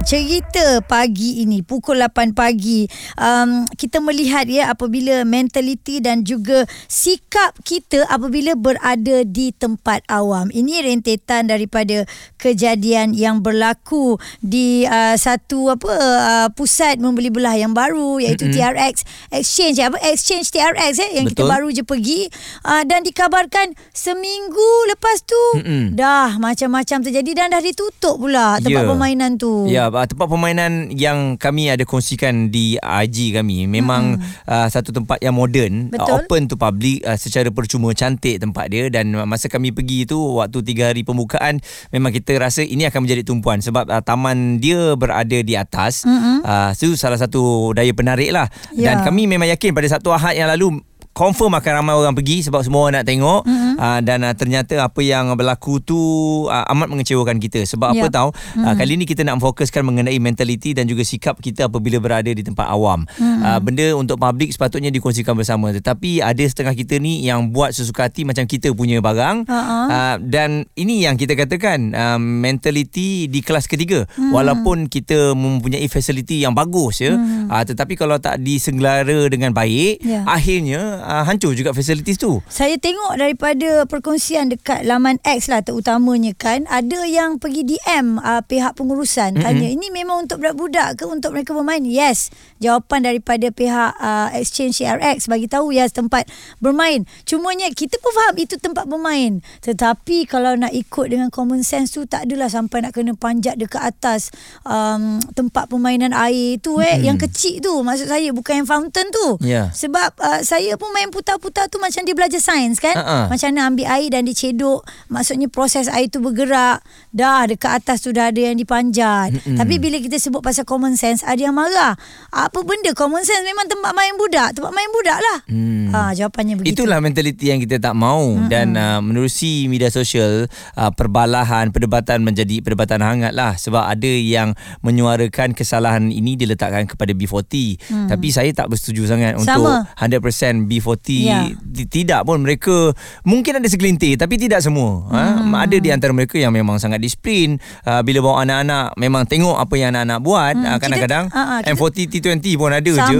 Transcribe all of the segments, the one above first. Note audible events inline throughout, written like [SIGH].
Cerita pagi ini pukul 8 pagi um, kita melihat ya apabila mentaliti dan juga sikap kita apabila berada di tempat awam. Ini rentetan daripada kejadian yang berlaku di uh, satu apa uh, pusat membeli belah yang baru iaitu mm-hmm. TRX Exchange apa Exchange TRX eh yang Betul. kita baru je pergi uh, dan dikabarkan seminggu lepas tu mm-hmm. dah macam-macam terjadi dan dah ditutup pula tempat yeah. permainan tu. Ya, yeah, tempat permainan yang kami ada kongsikan di IG kami memang hmm. uh, satu tempat yang moden, uh, open to public uh, secara percuma cantik tempat dia dan masa kami pergi tu waktu 3 hari pembukaan memang kita rasa ini akan menjadi tumpuan sebab uh, taman dia berada di atas. Hmm. Uh, itu salah satu daya penarik lah. Yeah. Dan kami memang yakin pada satu Ahad yang lalu confirm akan ramai orang pergi sebab semua orang nak tengok mm-hmm. uh, dan uh, ternyata apa yang berlaku tu uh, amat mengecewakan kita sebab yeah. apa tahu mm-hmm. uh, kali ni kita nak fokuskan mengenai mentaliti dan juga sikap kita apabila berada di tempat awam mm-hmm. uh, benda untuk public sepatutnya dikongsikan bersama tetapi ada setengah kita ni yang buat sesuka hati macam kita punya barang uh-huh. uh, dan ini yang kita katakan uh, mentaliti di kelas ketiga mm-hmm. walaupun kita mempunyai fasiliti yang bagus ya mm-hmm. uh, tetapi kalau tak disenggara dengan baik yeah. akhirnya uh, hancur juga facilities tu. Saya tengok daripada perkongsian dekat laman X lah terutamanya kan ada yang pergi DM uh, pihak pengurusan mm-hmm. tanya ini memang untuk budak-budak ke untuk mereka bermain? Yes. Jawapan daripada pihak uh, Exchange CRX bagi tahu ya yes, tempat bermain. Cumanya kita pun faham itu tempat bermain. Tetapi kalau nak ikut dengan common sense tu tak adalah sampai nak kena panjat dekat atas um, tempat permainan air tu eh mm-hmm. yang kecil tu maksud saya bukan yang fountain tu. Yeah. Sebab uh, saya pun main putar-putar tu macam dia belajar sains kan uh-uh. macam mana ambil air dan dicedok maksudnya proses air tu bergerak dah dekat atas tu dah ada yang dipanjat mm-hmm. tapi bila kita sebut pasal common sense ada yang marah apa benda common sense memang tempat main budak tempat main budak lah mm. ha, jawapannya begitu itulah mentaliti yang kita tak mau mm-hmm. dan uh, menerusi media sosial uh, perbalahan perdebatan menjadi perdebatan hangat lah sebab ada yang menyuarakan kesalahan ini diletakkan kepada B40 mm. tapi saya tak bersetuju sangat Sama. untuk 100% B40 yeah. tidak pun mereka mungkin ada segelintir tapi tidak semua ha? hmm. ha? ada di antara mereka yang memang sangat disiplin uh, bila bawa anak-anak memang tengok apa yang anak-anak buat hmm. uh, kadang-kadang kita, uh, uh, M40 T20 pun ada sama. je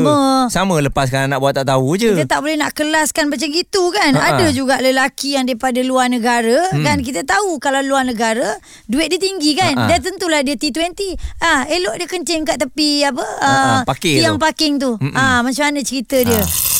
sama lepaskan anak buat tak tahu je kita tak boleh nak kelaskan macam gitu kan uh-huh. ada juga lelaki yang daripada luar negara hmm. kan kita tahu kalau luar negara duit dia tinggi kan uh-huh. dan tentulah dia T20 ah elok dia kencing kat tepi apa uh, uh, tiang tu. parking tu ah macam mana cerita dia uh.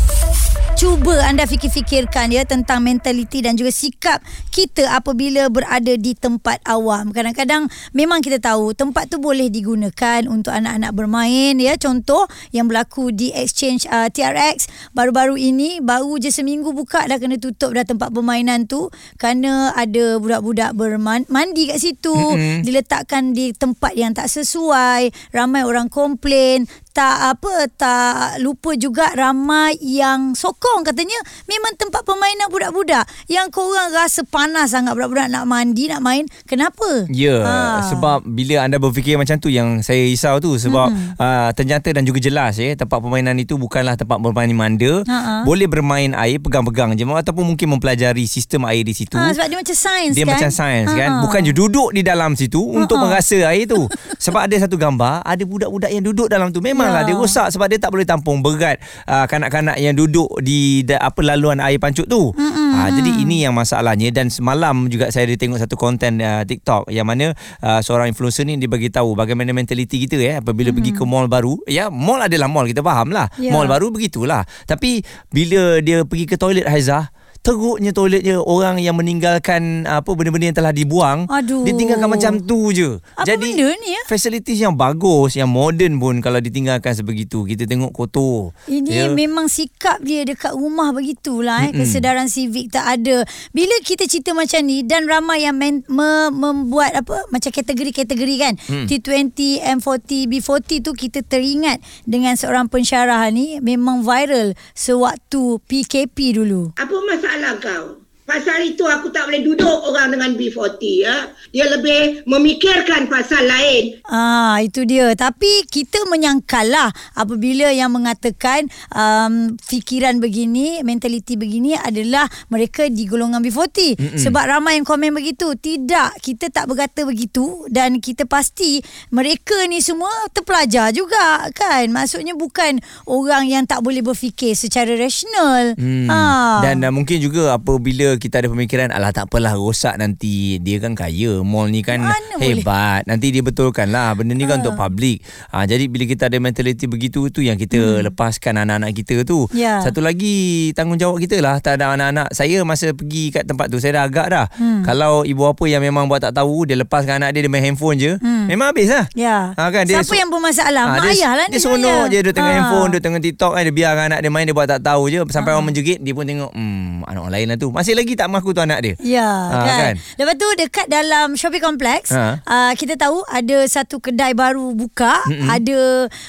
cuba anda fikir-fikirkan ya tentang mentaliti dan juga sikap kita apabila berada di tempat awam. Kadang-kadang memang kita tahu tempat tu boleh digunakan untuk anak-anak bermain ya. Contoh yang berlaku di Exchange uh, TRX baru-baru ini baru je seminggu buka dah kena tutup dah tempat permainan tu kerana ada budak-budak bermandi kat situ, mm-hmm. diletakkan di tempat yang tak sesuai, ramai orang komplain, tak apa tak lupa juga ramai yang sokong. Katanya memang tempat permainan budak-budak. Yang kau orang rasa panas sangat budak-budak nak mandi nak main kenapa? Ya yeah, ha. sebab bila anda berfikir macam tu yang saya risau tu sebab hmm. uh, ternyata dan juga jelas ya tempat permainan itu bukanlah tempat bermain manda. Ha-ha. boleh bermain air pegang-pegang je ataupun mungkin mempelajari sistem air di situ. Ha, sebab dia macam sains dia kan? macam sains kan? Bukan je duduk di dalam situ Ha-ha. untuk merasa air tu. Sebab ada satu gambar ada budak-budak yang duduk dalam tu. Memang memanglah ya. dia rosak sebab dia tak boleh tampung berat uh, kanak-kanak yang duduk di da, apa laluan air pancut tu. Uh, jadi ini yang masalahnya dan semalam juga saya ada tengok satu konten uh, TikTok yang mana uh, seorang influencer ni dia bagi tahu bagaimana mentaliti kita ya apabila mm-hmm. pergi ke mall baru. Ya, mall adalah mall kita faham lah. Yeah. Mall baru begitulah. Tapi bila dia pergi ke toilet Haizah teruknya toilet je orang yang meninggalkan apa benda-benda yang telah dibuang Aduh. ditinggalkan macam tu je. Apa Jadi benda ni, ya? facilities yang bagus, yang moden pun kalau ditinggalkan sebegitu kita tengok kotor. Ini Ya. memang sikap dia dekat rumah begitulah eh. Kesedaran sivik tak ada. Bila kita cerita macam ni dan ramai yang men, me, membuat apa macam kategori-kategori kan. Mm. T20, M40, B40 tu kita teringat dengan seorang pensyarah ni memang viral sewaktu PKP dulu. Apa masalah alagoa Pasal itu aku tak boleh duduk orang dengan B40 ya. Dia lebih memikirkan pasal lain. Ah itu dia. Tapi kita menyangkal lah apabila yang mengatakan um, fikiran begini, mentaliti begini adalah mereka di golongan B40. Mm-mm. Sebab ramai yang komen begitu. Tidak, kita tak berkata begitu dan kita pasti mereka ni semua terpelajar juga kan. Maksudnya bukan orang yang tak boleh berfikir secara rasional. Hmm. Ha. Dan uh, mungkin juga apabila kita ada pemikiran alah tak apalah rosak nanti. Dia kan kaya. Mall ni kan Mana hebat. Nanti dia betulkan lah. Benda ni kan untuk public. Ha, jadi bila kita ada mentaliti begitu tu yang kita hmm. lepaskan anak-anak kita tu. Ya. satu lagi tanggungjawab kita lah. Terhadap anak-anak. Saya masa pergi kat tempat tu saya dah agak dah. Hmm. kalau ibu apa yang memang buat tak tahu dia lepaskan anak dia dia main handphone je. Hmm. memang habis lah. Ya. Ha, kan, dia Siapa su- yang bermasalah? Mak dia, ayah lah Dia ni seronok je. Dia tengah Ha. handphone Dia tengah TikTok kan? Dia biarkan anak dia main Dia buat tak tahu je. Sampai orang menjerit Dia pun tengok Hmm anak orang lain lah tu. Masih lagi tak mengaku tu anak dia Ya Ha, kan? kan? Lepas tu dekat dalam shopping complex Ha. uh, Kita tahu ada satu kedai baru buka Mm-mm. Ada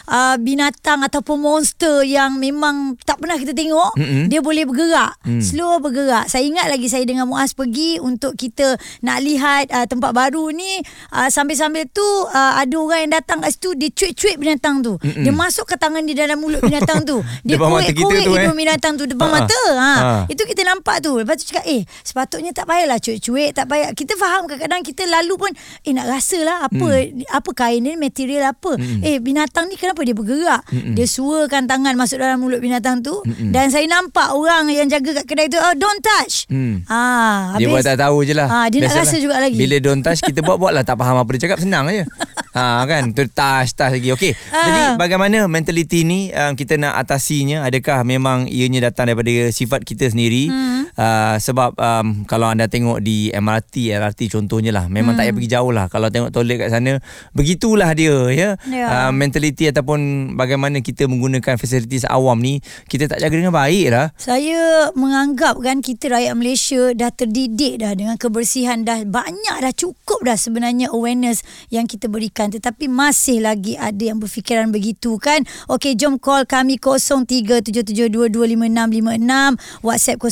uh, binatang ataupun monster yang memang tak pernah kita tengok Mm-mm. Dia boleh bergerak Mm. Slow bergerak Saya ingat lagi saya dengan Muaz pergi Untuk kita nak lihat uh, tempat baru ni uh, Sambil-sambil tu uh, ada orang yang datang kat situ Dia cuik-cuik binatang tu Mm-mm. Dia masuk ke tangan di dalam mulut binatang tu [LAUGHS] Dia korek-korek eh. hidung binatang tu Depan Ha. mata ha. Ha. Itu kita nampak tu Lepas tu cakap Eh sepatutnya tak payahlah cuik-cuik Tak payah Kita faham kadang-kadang kita lalu pun Eh nak rasa lah Apa hmm. apa kain ni Material apa hmm. Eh binatang ni kenapa dia bergerak hmm. Dia suakan tangan Masuk dalam mulut binatang tu hmm. Dan saya nampak Orang yang jaga kat kedai tu oh, Don't touch Hmm. ah, Dia habis- buat tak tahu je lah ah, Dia nak Biasalah. rasa juga lagi Bila don't touch Kita buat-buat lah Tak faham apa dia cakap Senang je Ha [LAUGHS] kan tu touch touch lagi okey Ah. jadi bagaimana mentaliti ni um, kita nak atasinya adakah memang ianya datang daripada sifat kita sendiri hmm. uh, sebab um, kalau anda tengok di MRT LRT contohnya lah memang hmm. tak payah pergi jauh lah kalau tengok toilet kat sana begitulah dia ya Ya. uh, mentaliti ataupun bagaimana kita menggunakan facilities awam ni kita tak jaga dengan baik lah Saya menganggap kan kita rakyat Malaysia dah terdidik dah dengan kebersihan dah banyak dah cukup dah sebenarnya awareness yang kita berikan tetapi masih lagi ada yang berfikiran begitu kan. Okey jom call kami 0377225656 WhatsApp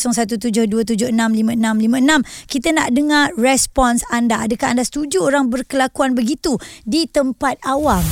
0172765656 kita nak dengar respons anda. Adakah anda setuju orang berkelakuan begitu di tempat awam?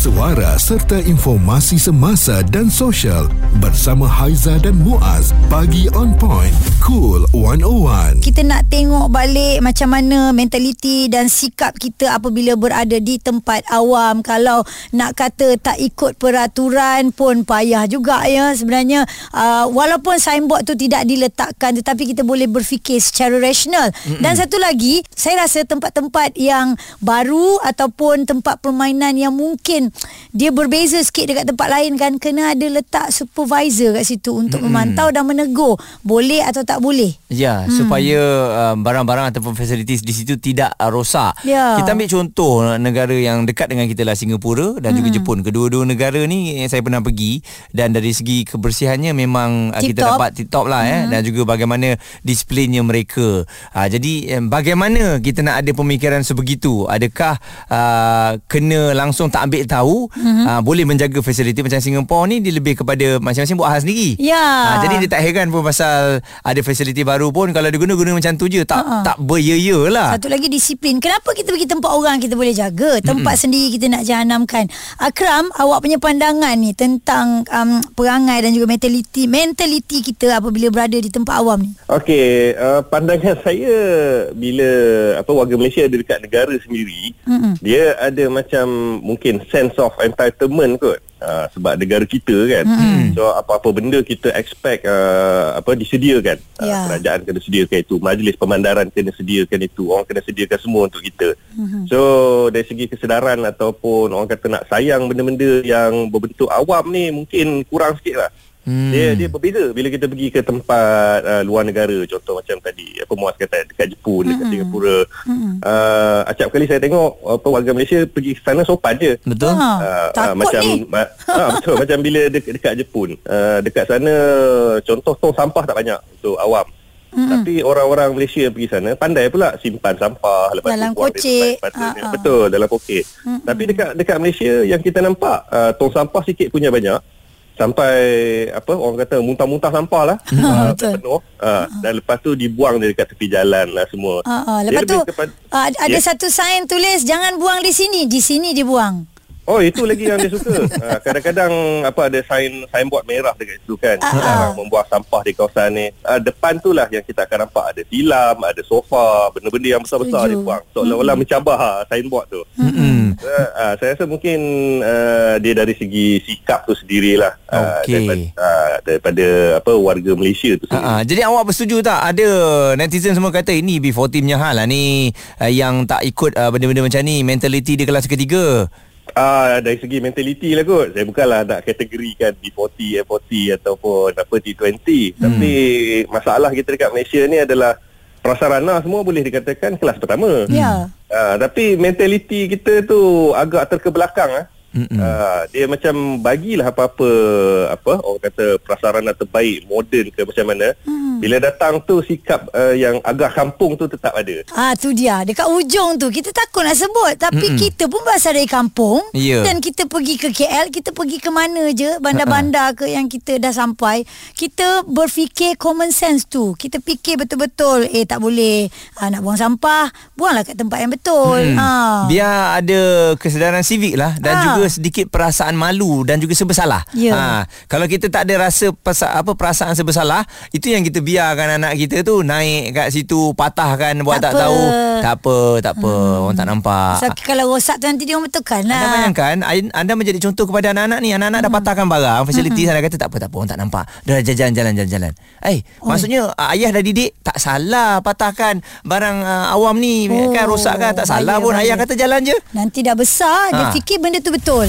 Suara serta informasi semasa dan sosial bersama Haiza dan Muaz. Pagi on point. Cool 101. kita nak tengok balik macam mana mentaliti dan sikap kita apabila berada di tempat awam. Kalau nak kata tak ikut peraturan pun payah juga ya sebenarnya. Uh, walaupun signboard tu tidak diletakkan tetapi kita boleh berfikir secara rasional. Mm-hmm. Dan satu lagi, saya rasa tempat-tempat yang baru ataupun tempat permainan yang mungkin dia berbeza sikit dekat tempat lain kan kena ada letak supervisor kat situ untuk mm-hmm. memantau dan menegur boleh atau tak boleh. Ya, hmm. supaya uh, barang-barang ataupun facilities di situ tidak uh, rosak. Ya. Kita ambil contoh uh, negara yang dekat dengan kita lah Singapura dan hmm. juga Jepun. Kedua-dua negara ni eh, saya pernah pergi dan dari segi kebersihannya memang uh, kita Tip-top. dapat tip-top lah eh dan juga bagaimana displaynya mereka. Uh, jadi um, bagaimana kita nak ada pemikiran sebegitu? Adakah uh, kena langsung tak ambil tahu hmm. uh, boleh menjaga fasiliti macam Singapura ni dia lebih kepada masing-masing buat hal sendiri. Ya. Ah, jadi dia tak heran pun pasal ada fasiliti baru pun kalau dia guna-guna macam tu je tak Ha-ha. tak berya-ya lah. Satu lagi disiplin. Kenapa kita pergi tempat orang kita boleh jaga? Tempat Mm-mm. sendiri kita nak jahanamkan. Akram, awak punya pandangan ni tentang um, perangai dan juga mentaliti mentaliti kita apabila berada di tempat awam ni. Okey, uh, pandangan [LAUGHS] saya bila apa warga Malaysia ada dekat negara sendiri, Mm-mm. dia ada macam mungkin sense of entitlement kot. Uh, sebab negara kita kan. Mm-mm. So apa-apa benda kita expect uh, apa disediakan. Ya. Uh, kerajaan kena sediakan itu, majlis pemandaran kena sediakan itu, orang kena sediakan semua untuk kita. Mhm. So dari segi kesedaran ataupun orang kata nak sayang benda-benda yang berbentuk awam ni mungkin kurang sikit lah. Hmm. Dia dia berbeza bila kita pergi ke tempat uh, luar negara contoh macam tadi apa Muaz kata dekat Jepun dekat hmm. Singapura. Hmm. Uh, acap kali saya tengok apa warga Malaysia pergi ke sana sopan je. Betul. Ha, Uh, takut macam ni. uh, [LAUGHS] uh, betul macam bila dekat, dekat Jepun uh, dekat sana contoh tong sampah tak banyak untuk awam. Mm-hmm. Tapi orang-orang Malaysia pergi sana pandai pula simpan sampah lepas Dalam tu sepatutnya. Ha-ha. Betul dalam kokek. Mm-hmm. Tapi dekat dekat Malaysia yang kita nampak uh, tong sampah sikit punya banyak sampai apa orang kata muntah-muntah sampah lah uh, [LAUGHS] betul. penuh uh, dan lepas tu dibuang dia dekat tepi jalan lah semua. Ah. Dia Lepas tu lebih kepada- ah, ada Ya. satu sign tulis jangan buang di sini, di sini dibuang. Oh itu lagi yang dia suka. ha, [LAUGHS] kadang-kadang apa ada sign signboard merah dekat situ kan. Ah, Dilarang membuang sampah di kawasan ni. Ha, depan tu lah yang kita akan nampak ada tilam, ada sofa, benda-benda yang besar-besar Setuju. dia buang. Seolah-olah mencabar ha, signboard tu. Hmm. Uh, uh, saya rasa mungkin uh, dia dari segi sikap tu sendirilah uh, Okey. daripada, uh, daripada apa warga Malaysia tu sendiri. Ha, jadi awak bersetuju tak ada netizen semua kata ini B40 punya hal lah ni uh, yang tak ikut uh, benda-benda macam ni mentality dia kelas ketiga. Ah dari segi mentality lah kot. Saya bukanlah nak kategorikan B40, F40 ataupun apa T20. Hmm. Tapi masalah kita dekat Malaysia ni adalah prasarana semua boleh dikatakan kelas pertama. Ya. Ah, tapi mentality kita tu agak terkebelakang ah. Uh, dia macam bagilah apa-apa apa orang kata prasarana terbaik moden ke macam mana hmm. Bila datang tu sikap uh, yang agak kampung tu tetap ada. Ah tu dia. Dekat ujung tu kita takut nak sebut. Tapi Mm-mm. kita pun berasal dari kampung. Ya. dan kita pergi ke KL kita pergi ke mana je. Bandar-bandar ke yang kita dah sampai. Kita berfikir common sense tu. Kita fikir betul-betul eh tak boleh. Ah, nak buang sampah. Buanglah kat tempat yang betul. Hmm. ah. Biar ada kesedaran sivik lah. Dan Ah. juga sedikit perasaan malu dan juga sebersalah. Ya. Ha, kalau kita tak ada rasa pasa, apa perasaan sebersalah, itu yang kita biarkan anak kita tu naik kat situ patahkan buat Tak tak, apa. tahu. Tak apa, tak apa. Hmm. Orang tak nampak. so, kalau rosak tu nanti dia orang betulkan lah Anda bayangkan Anda menjadi contoh kepada anak-anak ni Anak-anak dah patahkan barang Fasiliti sana kata tak apa tak apa Orang tak nampak Dah jalan jalan jalan jalan Eh maksudnya ah, Ayah dah didik Tak salah patahkan Barang uh, awam ni Oh, Kan rosakkan Tak salah bahaya, pun bahaya. Ayah kata jalan je nanti dah besar dia Ha. fikir benda tu betul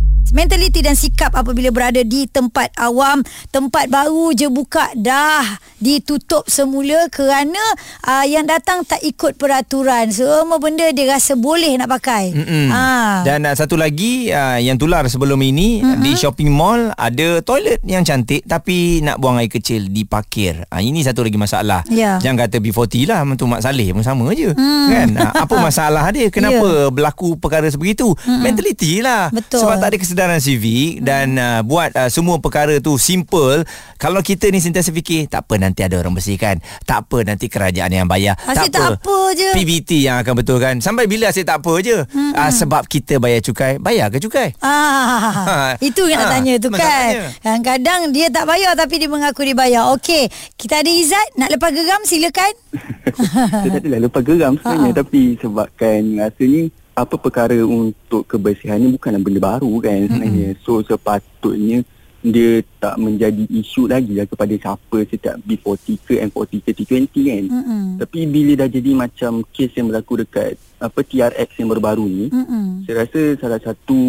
Mentaliti dan sikap apabila berada di tempat awam, tempat baru je buka dah ditutup semula kerana uh, yang datang tak ikut peraturan. Semua benda dia rasa boleh nak pakai. Mm-mm. Ah. Dan uh, satu lagi uh, yang tular sebelum ini mm-hmm. di shopping mall ada toilet yang cantik tapi nak buang air kecil di parkir. Uh, ini satu lagi masalah. Ya. Jangan kata B40 lah untuk Mak Saleh pun sama je. Mm. Kan? Uh, apa [LAUGHS] masalah dia? Kenapa berlaku perkara sebegitu? Mm-mm. Mentality lah. Betul. Sebab tak ada kesedaran civik dan uh, buat uh, semua perkara tu simple. Kalau kita ni sentiasa fikir tak apa nanti ada orang bersihkan. Tak apa nanti kerajaan yang bayar. Asyik tak apa je. PBT yang akan betulkan. Sampai bila asyik tak apa je? Hmm. Uh, sebab kita bayar cukai. Bayar ke cukai? Ah, Ha. [LAUGHS] itu yang nak Ha, tanya tu kan. Kadang-kadang dia tak bayar tapi dia mengaku dia bayar. Okey, kita ada Izzat nak lepas geram silakan. [LAUGHS] Saya tak adalah lepas geram sebenarnya Ha-ha. Tapi sebabkan rasanya Apa perkara untuk kebersihan ni bukanlah benda baru kan sebenarnya So sepatutnya dia tak menjadi isu lagi lah kepada siapa setiap B40 ke M40 ke T20 kan Mm-mm. Tapi bila dah jadi macam kes yang berlaku dekat apa TRX yang baru-baru ni Mm-mm. saya rasa salah satu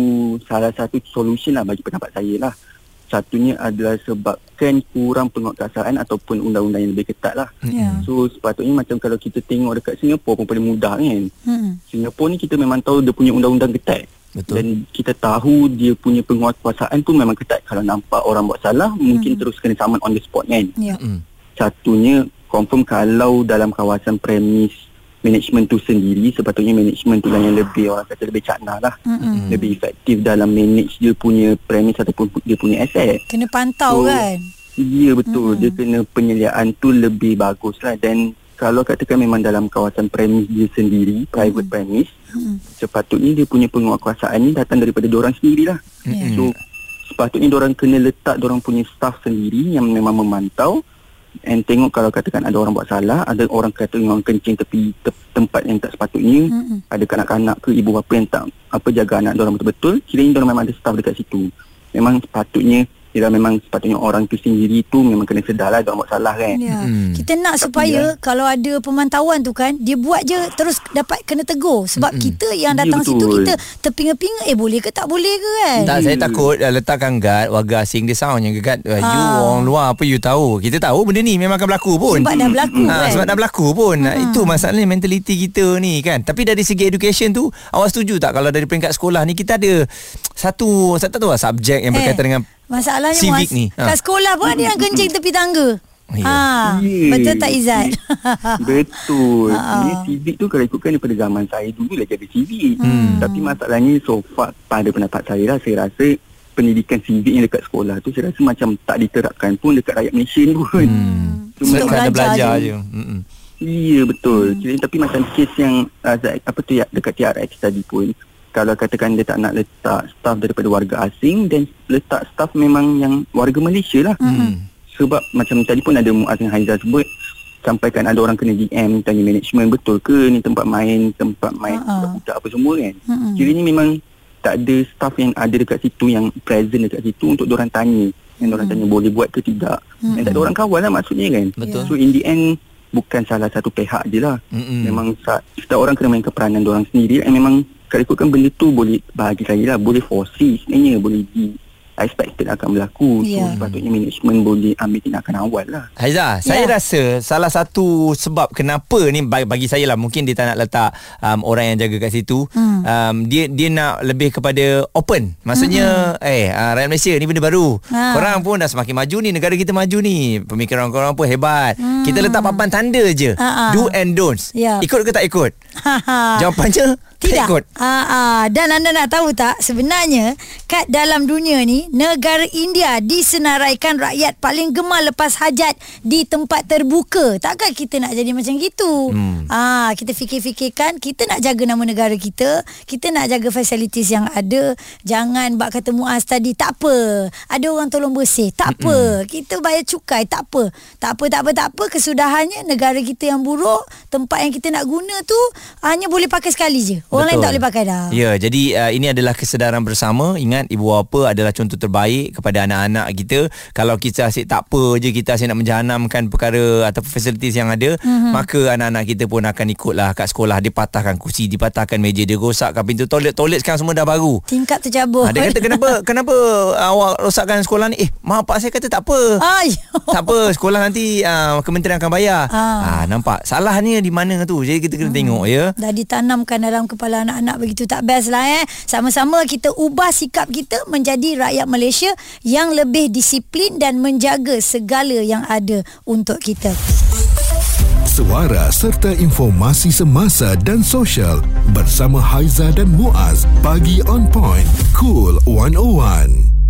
salah satu solution lah bagi pendapat saya lah. Satunya adalah sebabkan kurang penguatkuasaan ataupun undang-undang yang lebih ketat lah. Ya. So sepatutnya macam kalau kita tengok dekat Singapura pun paling mudah kan. Mm-mm. Singapura ni kita memang tahu dia punya undang-undang ketat. Betul. Dan kita tahu dia punya penguatkuasaan pun memang ketat. Kalau nampak orang buat salah, mungkin terus kena saman on the spot kan. Ya. Mm. Satunya confirm kalau dalam kawasan premis management tu sendiri sepatutnya management tu lah yang lebih orang kata lebih cakna lah Mm-mm. lebih efektif dalam manage dia punya premis ataupun dia punya aset Kena pantau So, kan. Ya betul. Dia kena penyediaan tu lebih bagus lah dan kalau katakan memang dalam kawasan premis dia sendiri private premis Mm. sepatutnya dia punya penguatkuasaan ni datang daripada diorang sendirilah. Ya. So sepatutnya orang kena letak orang punya staff sendiri yang memang memantau and tengok kalau katakan ada orang buat salah, ada orang kata orang kencing tepi te, tempat yang tak sepatutnya, Mm-mm. ada kanak-kanak ke ibu bapa yang tak apa jaga anak orang betul-betul, kiranya orang memang ada staff dekat situ. Memang sepatutnya Ialah memang sepatutnya orang tu sendiri tu memang kena sedar lah dia buat salah kan. Ya. Hmm. Kita nak Tapi supaya kalau ada pemantauan tu kan dia buat je terus dapat kena tegur sebab kita yang Ya, datang situ betul. kita terpinga-pinga eh boleh ke tak boleh ke kan. Tak saya takut uh, letakkan guard warga asing dia soundnya guard uh, you Ah. orang luar apa you tahu. Kita tahu benda ni memang akan berlaku pun. Sebab dah berlaku Ha, kan. sebab dah berlaku pun. Ha. Itu masalahnya mentaliti kita ni kan. Tapi dari segi education tu awak setuju tak kalau dari peringkat sekolah ni kita ada satu saya tak tahu lah subjek yang berkaitan dengan Masalahnya civic Muaz, ni. Ha. kat sekolah pun ada yang kencing tepi tangga. Ya. Ha, Ya. betul tak Izzat? [LAUGHS] Betul. Ha. Sebenarnya civic tu kalau ikutkan daripada zaman saya dulu lagi ada civic. Hmm. Tapi masalahnya so far pada pendapat saya lah saya rasa pendidikan civic yang dekat sekolah tu saya rasa macam tak diterapkan pun dekat rakyat Malaysia ni pun. Hmm. Cuma [LAUGHS] Untuk Sekadar belajar belajar je. je. Mm-mm. Ya betul. Hmm. Jadi, tapi macam kes yang uh, apa tu ya dekat TRX tadi pun kalau katakan dia tak nak letak staff daripada warga asing dan letak staff memang yang warga Malaysia lah. Hmm. Sebab macam tadi pun ada Muaz dan Haizal sebut sampaikan ada orang kena DM tanya management betul ke ni tempat main tempat main Ha, ha. budak-budak apa semua kan. Mm-mm. Kiranya memang tak ada staff yang ada dekat situ yang present dekat situ untuk orang tanya yang orang tanya boleh buat ke tidak. Dan tak ada orang kawal lah maksudnya kan. Betul. So in the end bukan salah satu pihak je lah. Mm-mm. Memang setiap orang kena mainkan peranan orang sendiri dan memang kalau ikutkan benda tu boleh bagi saya lah. Boleh foresee sebenarnya boleh di expected akan berlaku. Ya. So sepatutnya management boleh ambil tindakan awal lah. Haiza, saya Ya. rasa salah satu sebab kenapa ni bagi, bagi saya lah mungkin dia tak nak letak um, orang yang jaga kat situ. Hmm. Um, dia dia nak lebih kepada open. Maksudnya eh uh, rakyat Malaysia ni benda baru. Ha. Korang pun dah semakin maju ni, negara kita maju ni. Pemikiran korang pun hebat. Kita letak papan tanda je. Ha, ha. Do and don'ts. Ya. Ikut ke tak ikut? Ha, [LAUGHS] ha. Jawapannya tak Tidak. ikut. Ah, ah. Dan anda nak tahu tak sebenarnya kat dalam dunia ni negara India disenaraikan rakyat paling gemar lepas hajat di tempat terbuka. Takkan kita nak jadi macam gitu? Hmm. Ah, kita fikir-fikirkan kita nak jaga nama negara kita, kita nak jaga fasilitis yang ada. Jangan bak kata Muaz tadi tak apa. Ada orang tolong bersih, tak apa. Kita bayar cukai, tak apa. Tak apa, tak apa, tak apa. Kesudahannya negara kita yang buruk, tempat yang kita nak guna tu hanya boleh pakai sekali je. Orang lain Betul. tak boleh pakai dah. Ya, jadi uh, ini adalah kesedaran bersama. Ingat ibu bapa adalah contoh terbaik kepada anak-anak kita. Kalau kita asyik tak apa je, kita asyik nak menjahanamkan perkara atau fasilitis yang ada, mm-hmm. maka anak-anak kita pun akan ikutlah kat sekolah. Dia patahkan kursi, dipatahkan meja, dia rosakkan pintu toilet. Toilet sekarang semua dah baru. Tingkap tercabut. Ha, dia kata kenapa [LAUGHS] kenapa awak rosakkan sekolah ni? Eh, mak pak saya kata tak apa. Ay. tak apa, sekolah nanti uh, kementerian akan bayar. Ah. Ah. nampak. Salahnya di mana tu? Jadi kita kena tengok ya. Dah ditanamkan dalam kepala anak-anak begitu tak best lah eh. Sama-sama kita ubah sikap kita menjadi rakyat Malaysia yang lebih disiplin dan menjaga segala yang ada untuk kita. Suara serta informasi semasa dan sosial bersama Haiza dan Muaz. Pagi on point. Cool 101.